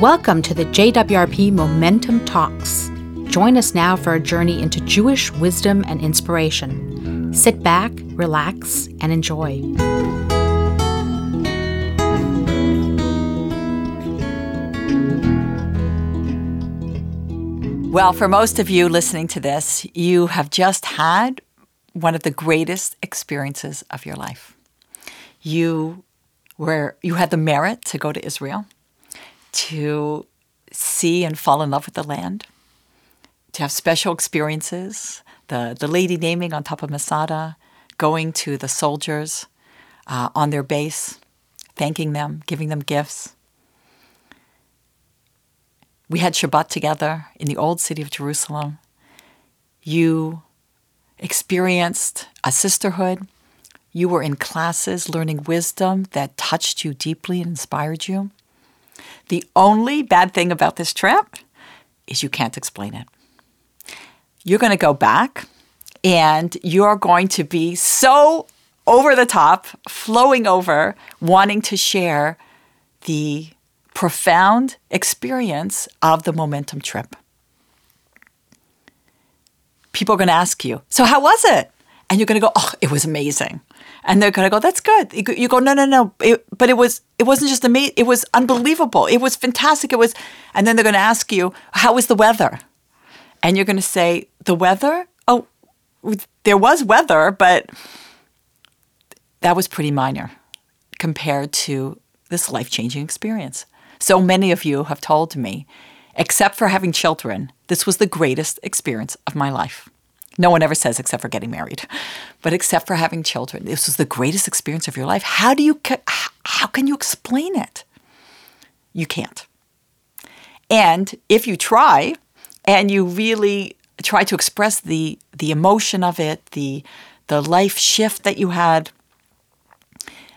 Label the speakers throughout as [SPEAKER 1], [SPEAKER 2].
[SPEAKER 1] Welcome to the JWRP Momentum Talks. Join us now for a journey into Jewish wisdom and inspiration. Sit back, relax, and enjoy.
[SPEAKER 2] Well, for most of you listening to this, you have just had one of the greatest experiences of your life. You were you had the merit to go to Israel to see and fall in love with the land, to have special experiences, the, the lady naming on top of Masada, going to the soldiers uh, on their base, thanking them, giving them gifts. We had Shabbat together in the old city of Jerusalem. You experienced a sisterhood. You were in classes learning wisdom that touched you deeply and inspired you. The only bad thing about this trip is you can't explain it. You're going to go back and you're going to be so over the top, flowing over, wanting to share the profound experience of the momentum trip. People are going to ask you, So, how was it? And you're going to go, Oh, it was amazing and they're gonna go, "That's good." You go, "No, no, no," it, but it was it wasn't just amazing. It was unbelievable. It was fantastic. It was, and then they're gonna ask you, "How was the weather?" And you're gonna say, "The weather? Oh, there was weather, but that was pretty minor compared to this life changing experience." So many of you have told me, except for having children, this was the greatest experience of my life. No one ever says except for getting married, but except for having children. This was the greatest experience of your life. How do you how can you explain it? You can't. And if you try and you really try to express the the emotion of it, the the life shift that you had,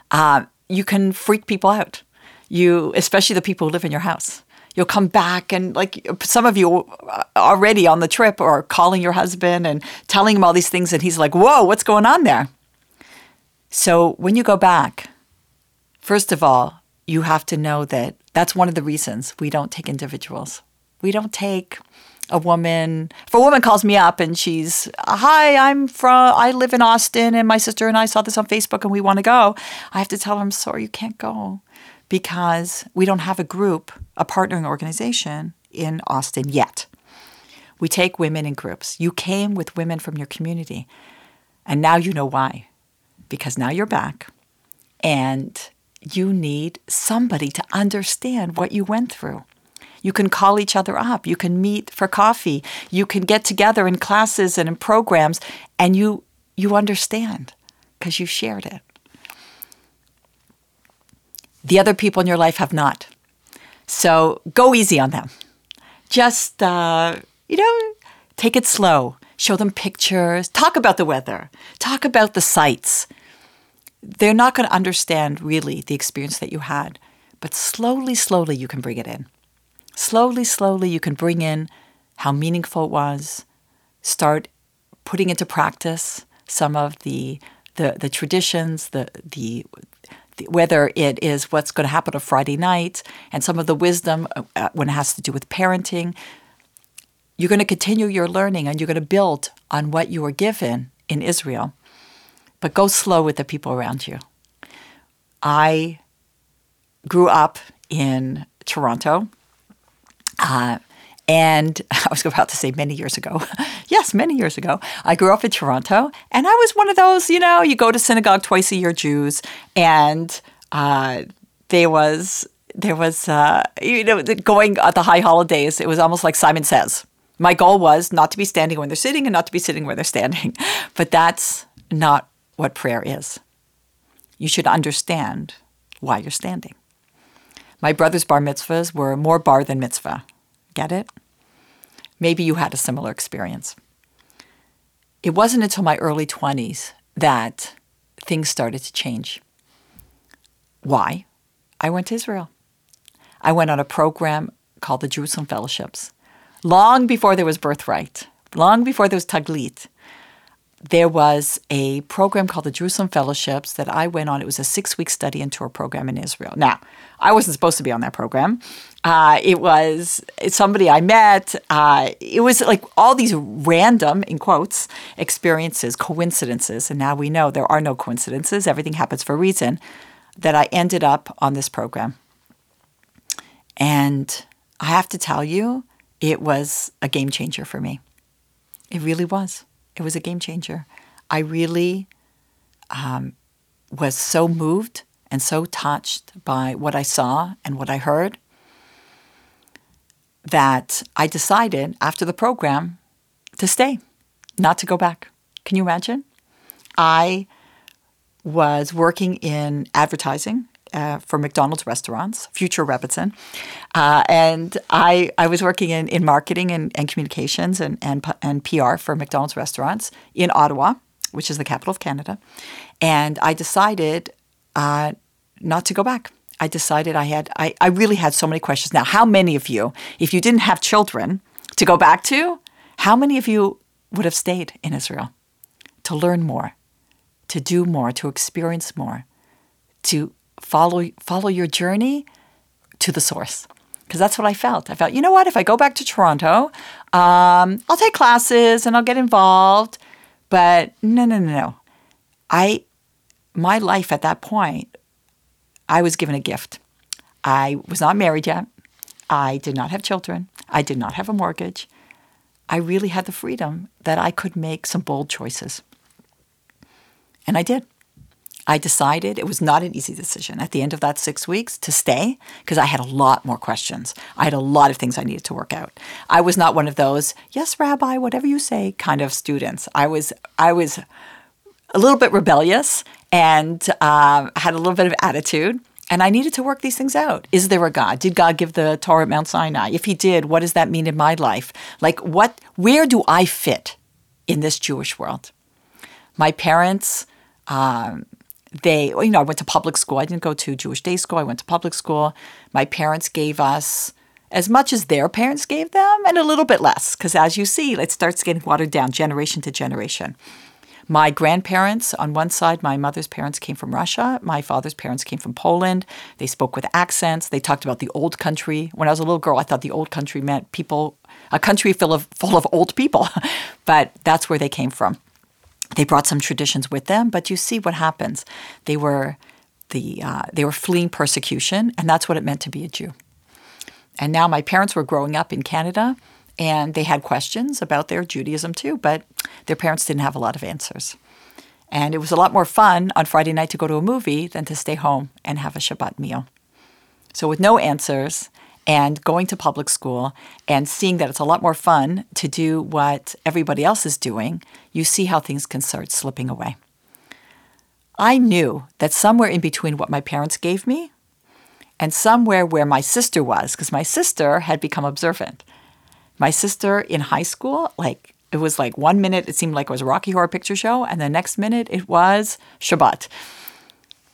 [SPEAKER 2] uh, you can freak people out. You, especially the people who live in your house you'll come back and like some of you already on the trip or calling your husband and telling him all these things and he's like whoa what's going on there? So when you go back first of all you have to know that that's one of the reasons we don't take individuals. We don't take a woman if a woman calls me up and she's hi i'm from i live in austin and my sister and i saw this on facebook and we want to go i have to tell her i'm sorry you can't go because we don't have a group, a partnering organization in Austin yet. We take women in groups. You came with women from your community, and now you know why. Because now you're back, and you need somebody to understand what you went through. You can call each other up. You can meet for coffee. You can get together in classes and in programs, and you you understand because you shared it. The other people in your life have not. So go easy on them. Just, uh, you know, take it slow. Show them pictures. Talk about the weather. Talk about the sights. They're not going to understand really the experience that you had, but slowly, slowly you can bring it in. Slowly, slowly you can bring in how meaningful it was. Start putting into practice some of the the, the traditions, the the whether it is what's going to happen on Friday night and some of the wisdom uh, uh, when it has to do with parenting, you're going to continue your learning and you're going to build on what you were given in Israel. But go slow with the people around you. I grew up in Toronto. Uh, and I was about to say many years ago. yes, many years ago. I grew up in Toronto, and I was one of those, you know, you go to synagogue twice a year Jews, and uh, there was there was uh, you know going at the high holidays. It was almost like Simon says. My goal was not to be standing when they're sitting and not to be sitting where they're standing, but that's not what prayer is. You should understand why you're standing. My brother's bar mitzvahs were more bar than mitzvah. Get it? Maybe you had a similar experience. It wasn't until my early 20s that things started to change. Why? I went to Israel. I went on a program called the Jerusalem Fellowships. Long before there was birthright, long before there was taglit, there was a program called the Jerusalem Fellowships that I went on. It was a six week study and tour program in Israel. Now, I wasn't supposed to be on that program. Uh, it was somebody I met. Uh, it was like all these random, in quotes, experiences, coincidences. And now we know there are no coincidences. Everything happens for a reason. That I ended up on this program. And I have to tell you, it was a game changer for me. It really was. It was a game changer. I really um, was so moved and so touched by what I saw and what I heard that I decided after the program to stay, not to go back. Can you imagine? I was working in advertising uh, for McDonald's restaurants, future Rebbitzin. Uh, and I, I was working in, in marketing and, and communications and, and, and PR for McDonald's restaurants in Ottawa, which is the capital of Canada. And I decided uh, not to go back. I decided I had, I, I really had so many questions. Now, how many of you, if you didn't have children to go back to, how many of you would have stayed in Israel to learn more, to do more, to experience more, to follow follow your journey to the source because that's what I felt. I felt, you know what? If I go back to Toronto, um, I'll take classes and I'll get involved. But no, no, no, no. I, my life at that point, I was given a gift. I was not married yet. I did not have children. I did not have a mortgage. I really had the freedom that I could make some bold choices. And I did. I decided it was not an easy decision at the end of that six weeks to stay because I had a lot more questions. I had a lot of things I needed to work out. I was not one of those, yes, Rabbi, whatever you say kind of students. I was, I was a little bit rebellious and uh, had a little bit of attitude. And I needed to work these things out. Is there a God? Did God give the Torah at Mount Sinai? If He did, what does that mean in my life? Like, what? Where do I fit in this Jewish world? My parents um, they, you know, I went to public school. I didn't go to Jewish day school. I went to public school. My parents gave us as much as their parents gave them and a little bit less because as you see, it starts getting watered down generation to generation. My grandparents, on one side, my mother's parents came from Russia. My father's parents came from Poland. They spoke with accents. They talked about the old country. When I was a little girl, I thought the old country meant people, a country full of full of old people, but that's where they came from they brought some traditions with them, but you see what happens. They were the uh, they were fleeing persecution, and that's what it meant to be a Jew. And now my parents were growing up in Canada, and they had questions about their Judaism too, but their parents didn't have a lot of answers. And it was a lot more fun on Friday night to go to a movie than to stay home and have a Shabbat meal. So with no answers and going to public school and seeing that it's a lot more fun to do what everybody else is doing, you see how things can start slipping away. I knew that somewhere in between what my parents gave me and somewhere where my sister was, because my sister had become observant. My sister in high school, like, it was like one minute it seemed like it was a Rocky Horror Picture Show, and the next minute it was Shabbat.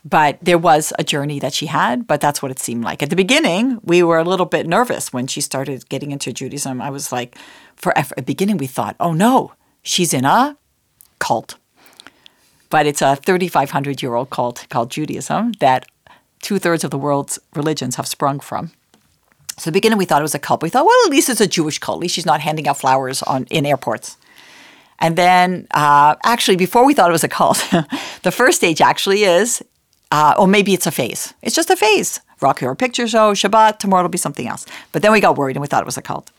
[SPEAKER 2] But there was a journey that she had, but that's what it seemed like. At the beginning, we were a little bit nervous when she started getting into Judaism. I was like, for at the beginning, we thought, oh no, she's in a cult. But it's a 3,500 year old cult called Judaism that two thirds of the world's religions have sprung from. So at the beginning, we thought it was a cult. We thought, well, at least it's a Jewish cult. At least she's not handing out flowers on in airports. And then, uh, actually, before we thought it was a cult, the first stage actually is uh, or maybe it's a phase. It's just a phase. Rocky Horror Picture Show, Shabbat, tomorrow it'll be something else. But then we got worried and we thought it was a cult.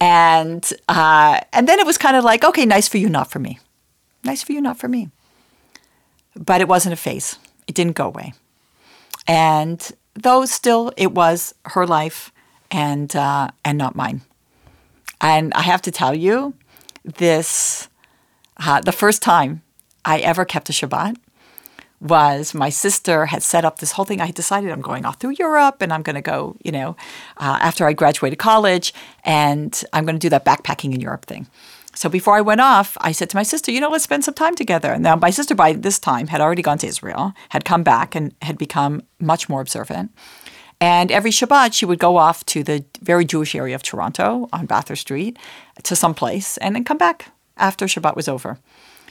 [SPEAKER 2] And uh, and then it was kind of like, okay, nice for you, not for me. Nice for you, not for me. But it wasn't a phase. It didn't go away. And though still it was her life and uh, and not mine. And I have to tell you, this uh, the first time I ever kept a Shabbat was my sister had set up this whole thing. I had decided I'm going off through Europe and I'm going to go, you know, uh, after I graduated college, and I'm going to do that backpacking in Europe thing. So before I went off, I said to my sister, you know, let's spend some time together. And now my sister by this time had already gone to Israel, had come back and had become much more observant. And every Shabbat, she would go off to the very Jewish area of Toronto on Bathurst Street to some place and then come back after Shabbat was over.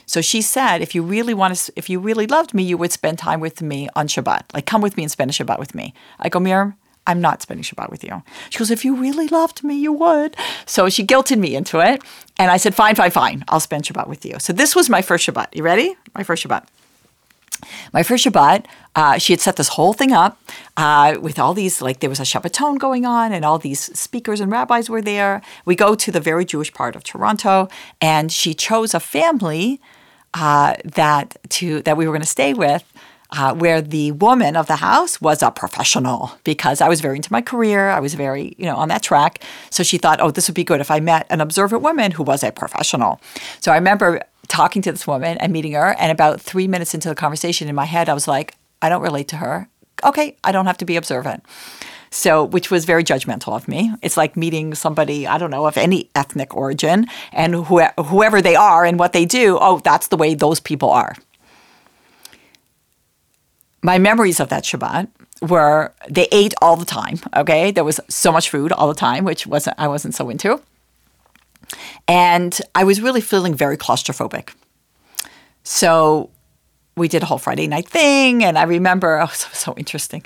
[SPEAKER 2] So she said, if you really want to, if you really loved me, you would spend time with me on Shabbat. Like, come with me and spend a Shabbat with me. I go, Miriam, I'm not spending Shabbat with you. She goes, if you really loved me, you would. So she guilted me into it. And I said, fine, fine, fine. I'll spend Shabbat with you. So this was my first Shabbat. You ready? My first Shabbat. My first Shabbat, uh, she had set this whole thing up uh, with all these, like there was a Shabbaton going on, and all these speakers and rabbis were there. We go to the very Jewish part of Toronto, and she chose a family uh, that to that we were going to stay with. Uh, where the woman of the house was a professional because I was very into my career. I was very, you know, on that track. So she thought, oh, this would be good if I met an observant woman who was a professional. So I remember talking to this woman and meeting her. And about three minutes into the conversation in my head, I was like, I don't relate to her. Okay, I don't have to be observant. So, which was very judgmental of me. It's like meeting somebody, I don't know, of any ethnic origin and wh- whoever they are and what they do. Oh, that's the way those people are. My memories of that Shabbat were they ate all the time. Okay, there was so much food all the time, which wasn't I wasn't so into. And I was really feeling very claustrophobic. So we did a whole Friday night thing. And I remember, oh, so, so interesting.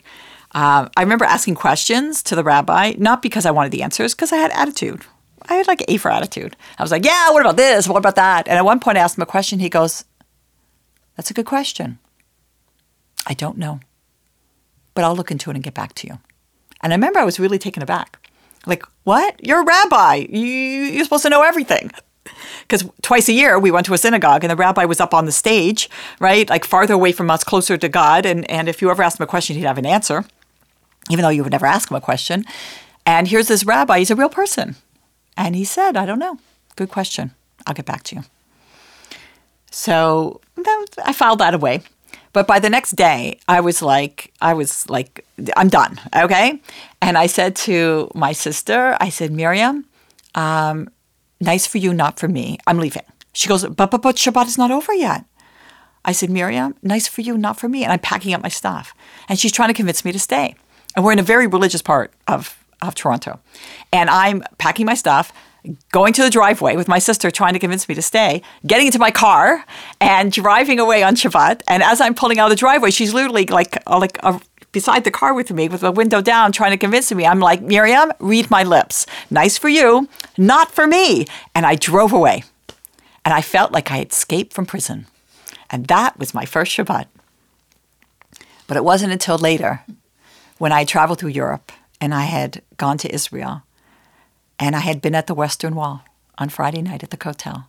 [SPEAKER 2] Um, I remember asking questions to the rabbi, not because I wanted the answers, because I had attitude. I had like A for attitude. I was like, yeah, what about this? What about that? And at one point I asked him a question. He goes, that's a good question. I don't know, but I'll look into it and get back to you. And I remember I was really taken aback. Like, what? You're a rabbi. You, you're supposed to know everything. Because twice a year we went to a synagogue and the rabbi was up on the stage, right? Like farther away from us, closer to God. And, and if you ever asked him a question, he'd have an answer, even though you would never ask him a question. And here's this rabbi, he's a real person. And he said, I don't know. Good question. I'll get back to you. So I filed that away. But by the next day, I was like, I was like, I'm done. Okay. And I said to my sister, I said, Miriam, um, nice for you, not for me. I'm leaving. She goes, but, but, but Shabbat is not over yet. I said, Miriam, nice for you, not for me. And I'm packing up my stuff. And she's trying to convince me to stay. And we're in a very religious part of, of Toronto. And I'm packing my stuff, going to the driveway with my sister trying to convince me to stay, getting into my car and driving away on Shabbat. And as I'm pulling out of the driveway, she's literally like, uh, like uh, beside the car with me with the window down trying to convince me. I'm like, Miriam, read my lips. Nice for you, not for me. And I drove away. And I felt like I had escaped from prison. And that was my first Shabbat. But it wasn't until later when I traveled through Europe and I had gone to Israel and I had been at the Western Wall on Friday night at the Kotel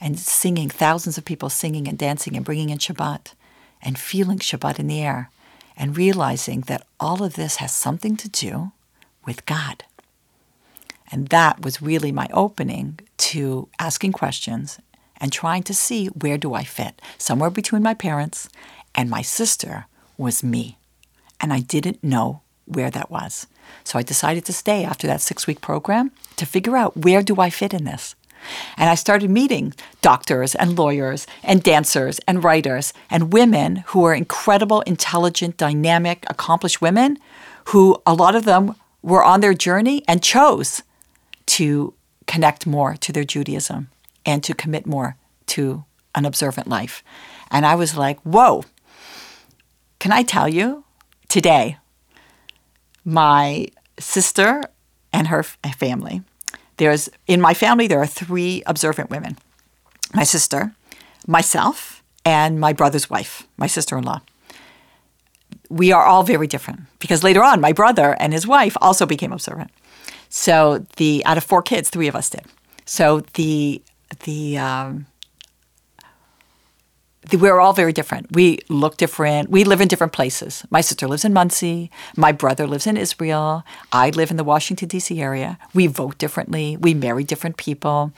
[SPEAKER 2] and singing, thousands of people singing and dancing and bringing in Shabbat and feeling Shabbat in the air and realizing that all of this has something to do with God. And that was really my opening to asking questions and trying to see where do I fit. Somewhere between my parents and my sister was me. And I didn't know where that was. So I decided to stay after that six week program to figure out where do I fit in this. And I started meeting doctors and lawyers and dancers and writers and women who are incredible, intelligent, dynamic, accomplished women who a lot of them were on their journey and chose to connect more to their Judaism and to commit more to an observant life. And I was like, whoa, can I tell you today my sister and her family. There's in my family there are three observant women. My sister, myself, and my brother's wife, my sister-in-law. We are all very different because later on my brother and his wife also became observant. So the out of four kids, three of us did. So the the um, we're all very different. We look different. We live in different places. My sister lives in Monsey. My brother lives in Israel. I live in the Washington, D.C. area. We vote differently. We marry different people.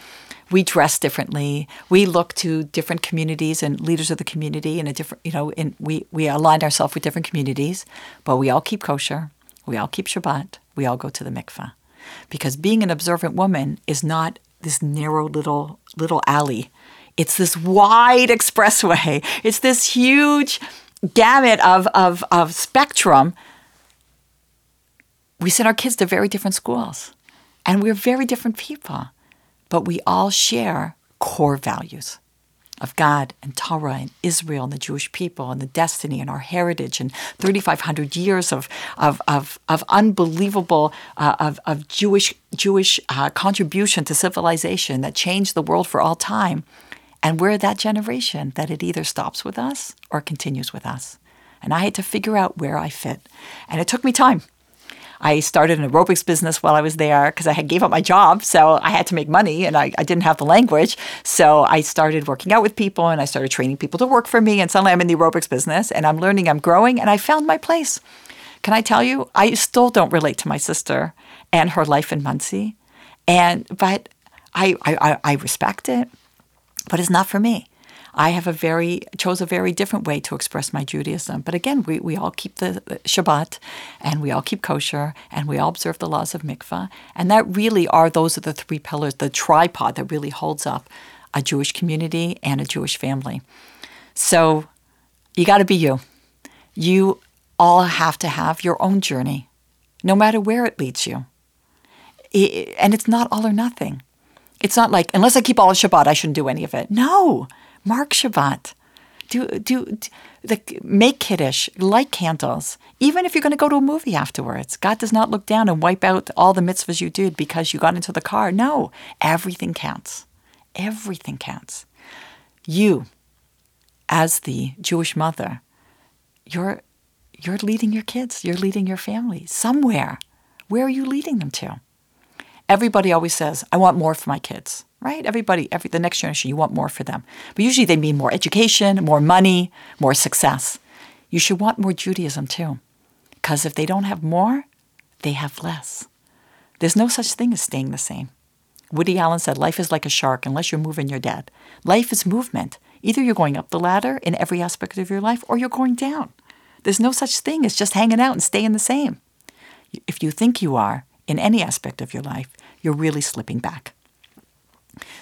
[SPEAKER 2] We dress differently. We look to different communities and leaders of the community in a different, you know, and we, we align ourselves with different communities, but we all keep kosher. We all keep Shabbat. We all go to the mikveh. Because being an observant woman is not this narrow little little alley it's this wide expressway. It's this huge gamut of, of, of spectrum. We send our kids to very different schools, and we're very different people, but we all share core values. of God and Torah and Israel and the Jewish people and the destiny and our heritage and 3,500 years of, of, of, of unbelievable uh, of, of Jewish, Jewish uh, contribution to civilization that changed the world for all time. And we're that generation that it either stops with us or continues with us. And I had to figure out where I fit. And it took me time. I started an aerobics business while I was there because I had gave up my job, so I had to make money and I, I didn't have the language. So I started working out with people and I started training people to work for me. And suddenly I'm in the aerobics business and I'm learning, I'm growing, and I found my place. Can I tell you, I still don't relate to my sister and her life in Monsey. And but I, I, I respect it, but it's not for me. I have a very chose a very different way to express my Judaism. But again, we, we all keep the Shabbat and we all keep kosher and we all observe the laws of mikvah. And that really are those are the three pillars, the tripod that really holds up a Jewish community and a Jewish family. So you got to be you. You all have to have your own journey, no matter where it leads you. It, and it's not all or nothing. It's not like, unless I keep all of Shabbat, I shouldn't do any of it. No, Mark Shabbat. Do, do, do make Kiddush, light candles, even if you're going to go to a movie afterwards. God does not look down and wipe out all the mitzvahs you did because you got into the car. No, everything counts. Everything counts. You, as the Jewish mother, you're, you're leading your kids, you're leading your family somewhere. Where are you leading them to? Everybody always says, I want more for my kids right? Everybody, every the next generation, you want more for them. But usually they mean more education, more money, more success. You should want more Judaism too. Because if they don't have more, they have less. There's no such thing as staying the same. Woody Allen said, Life is like a shark. Unless you're moving, you're dead. Life is movement. Either you're going up the ladder in every aspect of your life or you're going down. There's no such thing as just hanging out and staying the same. If you think you are in any aspect of your life, you're really slipping back.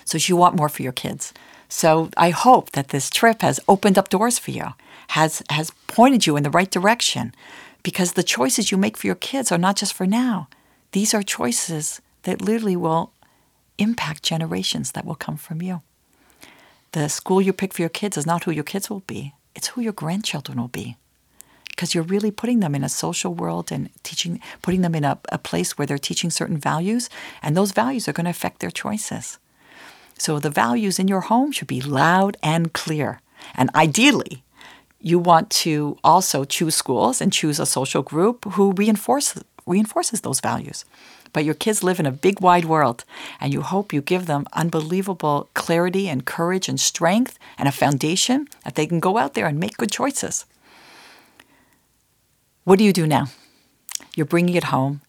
[SPEAKER 2] So you want more for your kids. So I hope that this trip has opened up doors for you, has has pointed you in the right direction, because the choices you make for your kids are not just for now. These are choices that literally will impact generations that will come from you. The school you pick for your kids is not who your kids will be. It's who your grandchildren will be. Because you're really putting them in a social world and teaching, putting them in a, a place where they're teaching certain values, and those values are going to affect their choices. So the values in your home should be loud and clear. And ideally, you want to also choose schools and choose a social group who reinforce, reinforces those values. But your kids live in a big, wide world, and you hope you give them unbelievable clarity and courage and strength and a foundation that they can go out there and make good choices. What do you do now? You're bringing it home.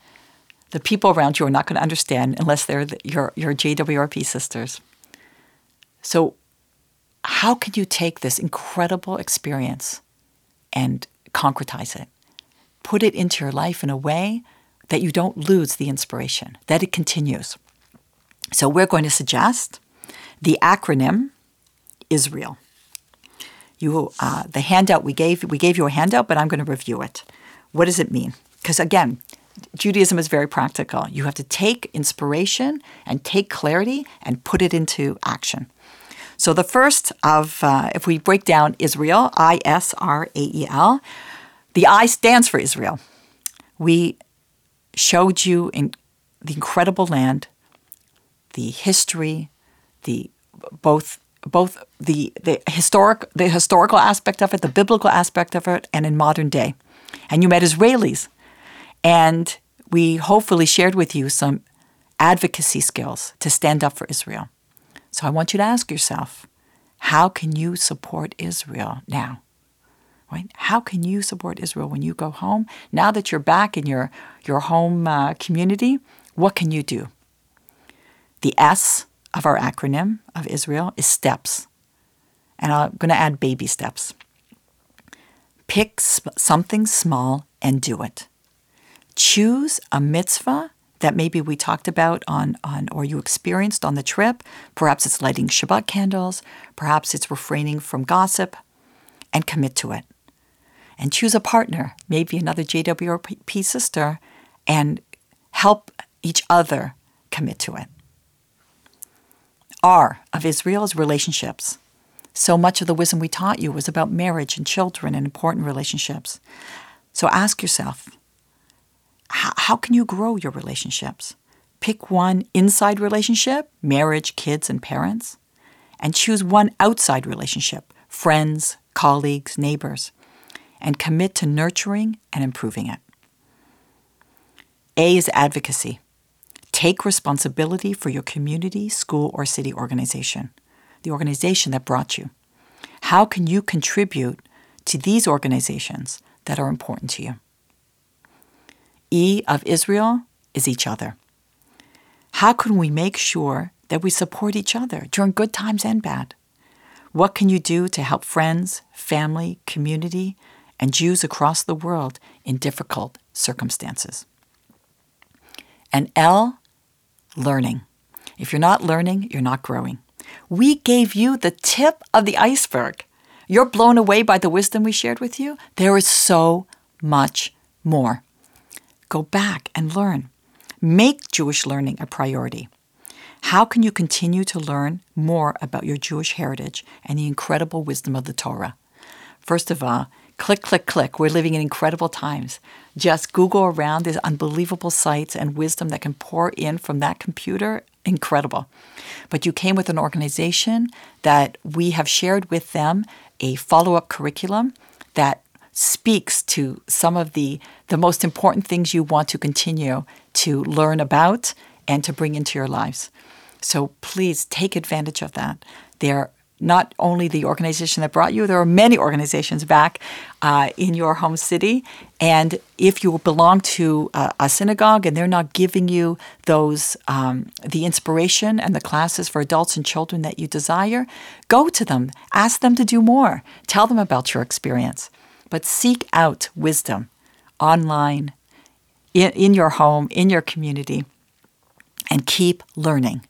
[SPEAKER 2] The people around you are not going to understand unless they're the, your, your JWRP sisters. So, how can you take this incredible experience and concretize it? Put it into your life in a way that you don't lose the inspiration, that it continues. So, we're going to suggest the acronym Israel. You, uh, the handout we gave, we gave you a handout, but I'm going to review it. What does it mean? Because again, Judaism is very practical. You have to take inspiration and take clarity and put it into action. So the first of, uh, if we break down Israel, I S R A E L, the I stands for Israel. We showed you in the incredible land, the history, the both both the the historic the historical aspect of it, the biblical aspect of it, and in modern day. And you met Israelis, and we hopefully shared with you some advocacy skills to stand up for Israel. So I want you to ask yourself how can you support Israel now? Right? How can you support Israel when you go home? Now that you're back in your, your home uh, community, what can you do? The S of our acronym of Israel is steps. And I'm going to add baby steps. Pick something small and do it. Choose a mitzvah that maybe we talked about on, on or you experienced on the trip. Perhaps it's lighting Shabbat candles, perhaps it's refraining from gossip, and commit to it. And choose a partner, maybe another JWRP sister, and help each other commit to it. R of Israel's relationships. So much of the wisdom we taught you was about marriage and children and important relationships. So ask yourself how, can you grow your relationships? Pick one inside relationship, marriage, kids, and parents, and choose one outside relationship, friends, colleagues, neighbors, and commit to nurturing and improving it. A is advocacy. Take responsibility for your community, school, or city organization, the organization that brought you. How can you contribute to these organizations that are important to you? E of Israel is each other. How can we make sure that we support each other during good times and bad? What can you do to help friends, family, community, and Jews across the world in difficult circumstances? And L learning. If you're not learning, you're not growing. We gave you the tip of the iceberg. You're blown away by the wisdom we shared with you. There is so much more. Go back and learn. Make Jewish learning a priority. How can you continue to learn more about your Jewish heritage and the incredible wisdom of the Torah? First of all, click, click, click. We're living in incredible times. Just Google around. There's unbelievable sites and wisdom that can pour in from that computer. Incredible. But you came with an organization that we have shared with them a follow up curriculum that speaks to some of the, the most important things you want to continue to learn about and to bring into your lives. So please take advantage of that. There not only the organization that brought you, there are many organizations back uh, in your home city. And if you belong to a, synagogue and they're not giving you those, um, the inspiration and the classes for adults and children that you desire, go to them, ask them to do more, tell them about your experience. But seek out wisdom online, in, in your home, in your community, and keep learning.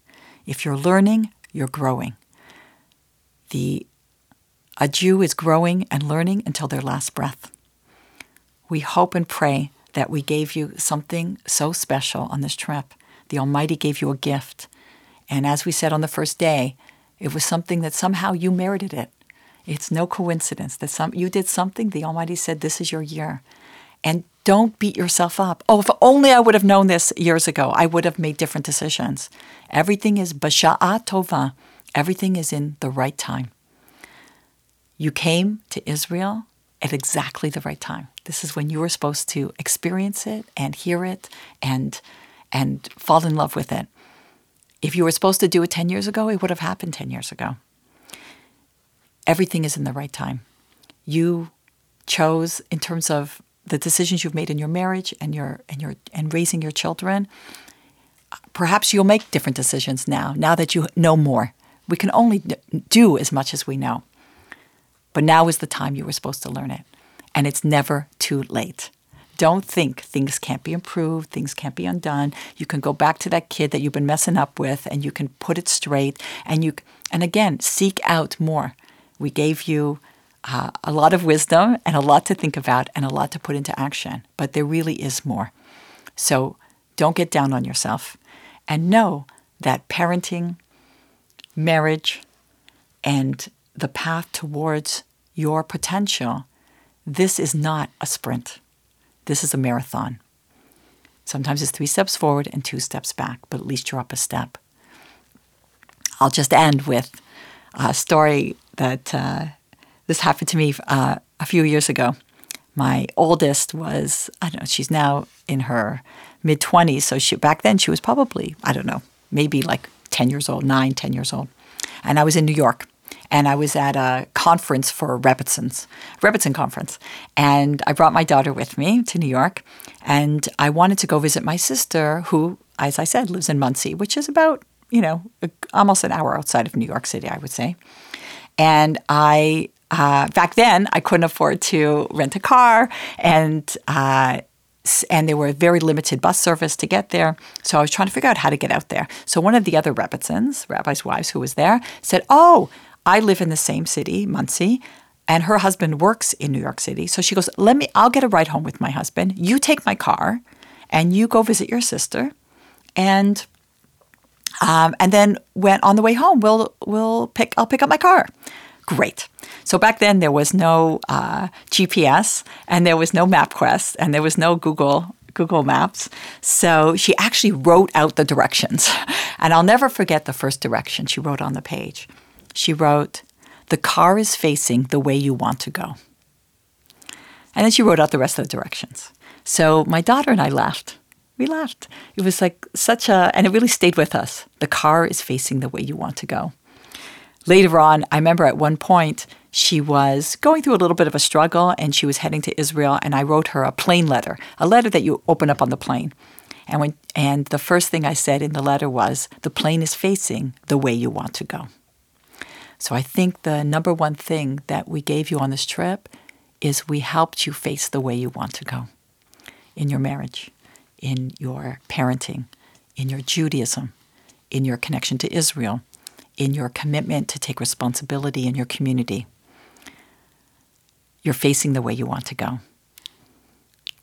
[SPEAKER 2] If you're learning, you're growing. The, a Jew is growing and learning until their last breath. We hope and pray that we gave you something so special on this trip. The Almighty gave you a gift. And as we said on the first day, it was something that somehow you merited it. It's no coincidence that some you did something, the Almighty said, This is your year. And don't beat yourself up. Oh, if only I would have known this years ago, I would have made different decisions. Everything is basha'a tova. Everything is in the right time. You came to Israel at exactly the right time. This is when you were supposed to experience it and hear it and and fall in love with it. If you were supposed to do it 10 years ago, it would have happened 10 years ago. Everything is in the right time. You chose in terms of the decisions you've made in your marriage and your and your and raising your children. Perhaps you'll make different decisions now, now that you know more. We can only do as much as we know. But now is the time you were supposed to learn it. And it's never too late. Don't think things can't be improved, things can't be undone. You can go back to that kid that you've been messing up with and you can put it straight and you and again, seek out more. We gave you uh, a lot of wisdom and a lot to think about and a lot to put into action, but there really is more. So don't get down on yourself and know that parenting, marriage, and the path towards your potential, this is not a sprint. This is a marathon. Sometimes it's three steps forward and two steps back, but at least you're up a step. I'll just end with a story that uh, this happened to me uh, a few years ago. My oldest was, I don't know, she's now in her mid 20s. So she, back then she was probably, I don't know, maybe like 10 years old, nine, 10 years old. And I was in New York and I was at a conference for Rebbitzins, Rebbitzin conference. And I brought my daughter with me to New York and I wanted to go visit my sister who, as I said, lives in Monsey, which is about, you know, almost an hour outside of New York City, I would say. And I uh, back then I couldn't afford to rent a car, and uh, and there were very limited bus service to get there. So I was trying to figure out how to get out there. So one of the other Rebbitzins, rabbis' wives who was there, said, "Oh, I live in the same city, Monsey." And her husband works in New York City. So she goes, Let me, I'll get a ride home with my husband. You take my car and you go visit your sister. And um, and then when on the way home, we'll we'll pick I'll pick up my car. Great. So back then there was no uh, GPS and there was no MapQuest and there was no Google Google Maps. So she actually wrote out the directions. And I'll never forget the first direction she wrote on the page. She wrote, "The car is facing the way you want to go." And then she wrote out the rest of the directions. So my daughter and I laughed. We laughed. It was like such a, and it really stayed with us. The car is facing the way you want to go. Later on, I remember at one point she was going through a little bit of a struggle and she was heading to Israel, and I wrote her a plane letter, a letter that you open up on the plane. And when and the first thing I said in the letter was, "The plane is facing the way you want to go." So I think the number one thing that we gave you on this trip is we helped you face the way you want to go in your marriage, in your parenting, in your Judaism, in your connection to Israel, in your commitment to take responsibility in your community. You're facing the way you want to go.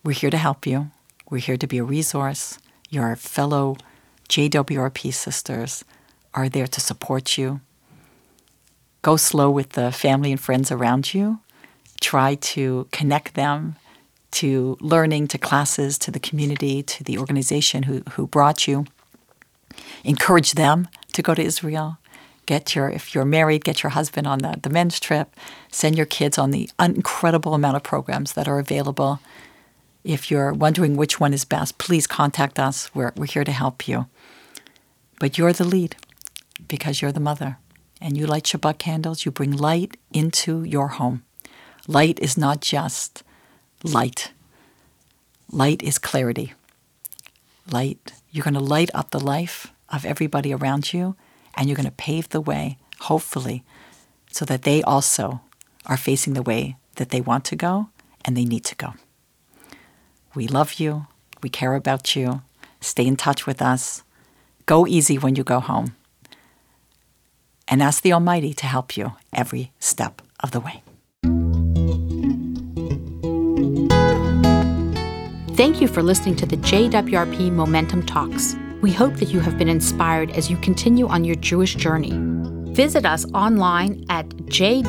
[SPEAKER 2] We're here to help you. We're here to be a resource. Your fellow JWRP sisters are there to support you. Go slow with the family and friends around you. Try to connect them to learning, to classes, to the community, to the organization who, who brought you. Encourage them to go to Israel. Get your, if you're married, get your husband on the, the men's trip. Send your kids on the incredible amount of programs that are available. If you're wondering which one is best, please contact us. We're, we're here to help you. But you're the lead because you're the mother. And you light Shabbat candles, you bring light into your home. Light is not just light. Light is clarity. Light, you're going to light up the life of everybody around you, and you're going to pave the way, hopefully, so that they also are facing the way that they want to go and they need to go. We love you. We care about you. Stay in touch with us. Go easy when you go home. And ask the Almighty to help you every step of the way.
[SPEAKER 1] Thank you for listening to the JWRP Momentum Talks. We hope that you have been inspired as you continue on your Jewish journey. Visit us online at jwrp.org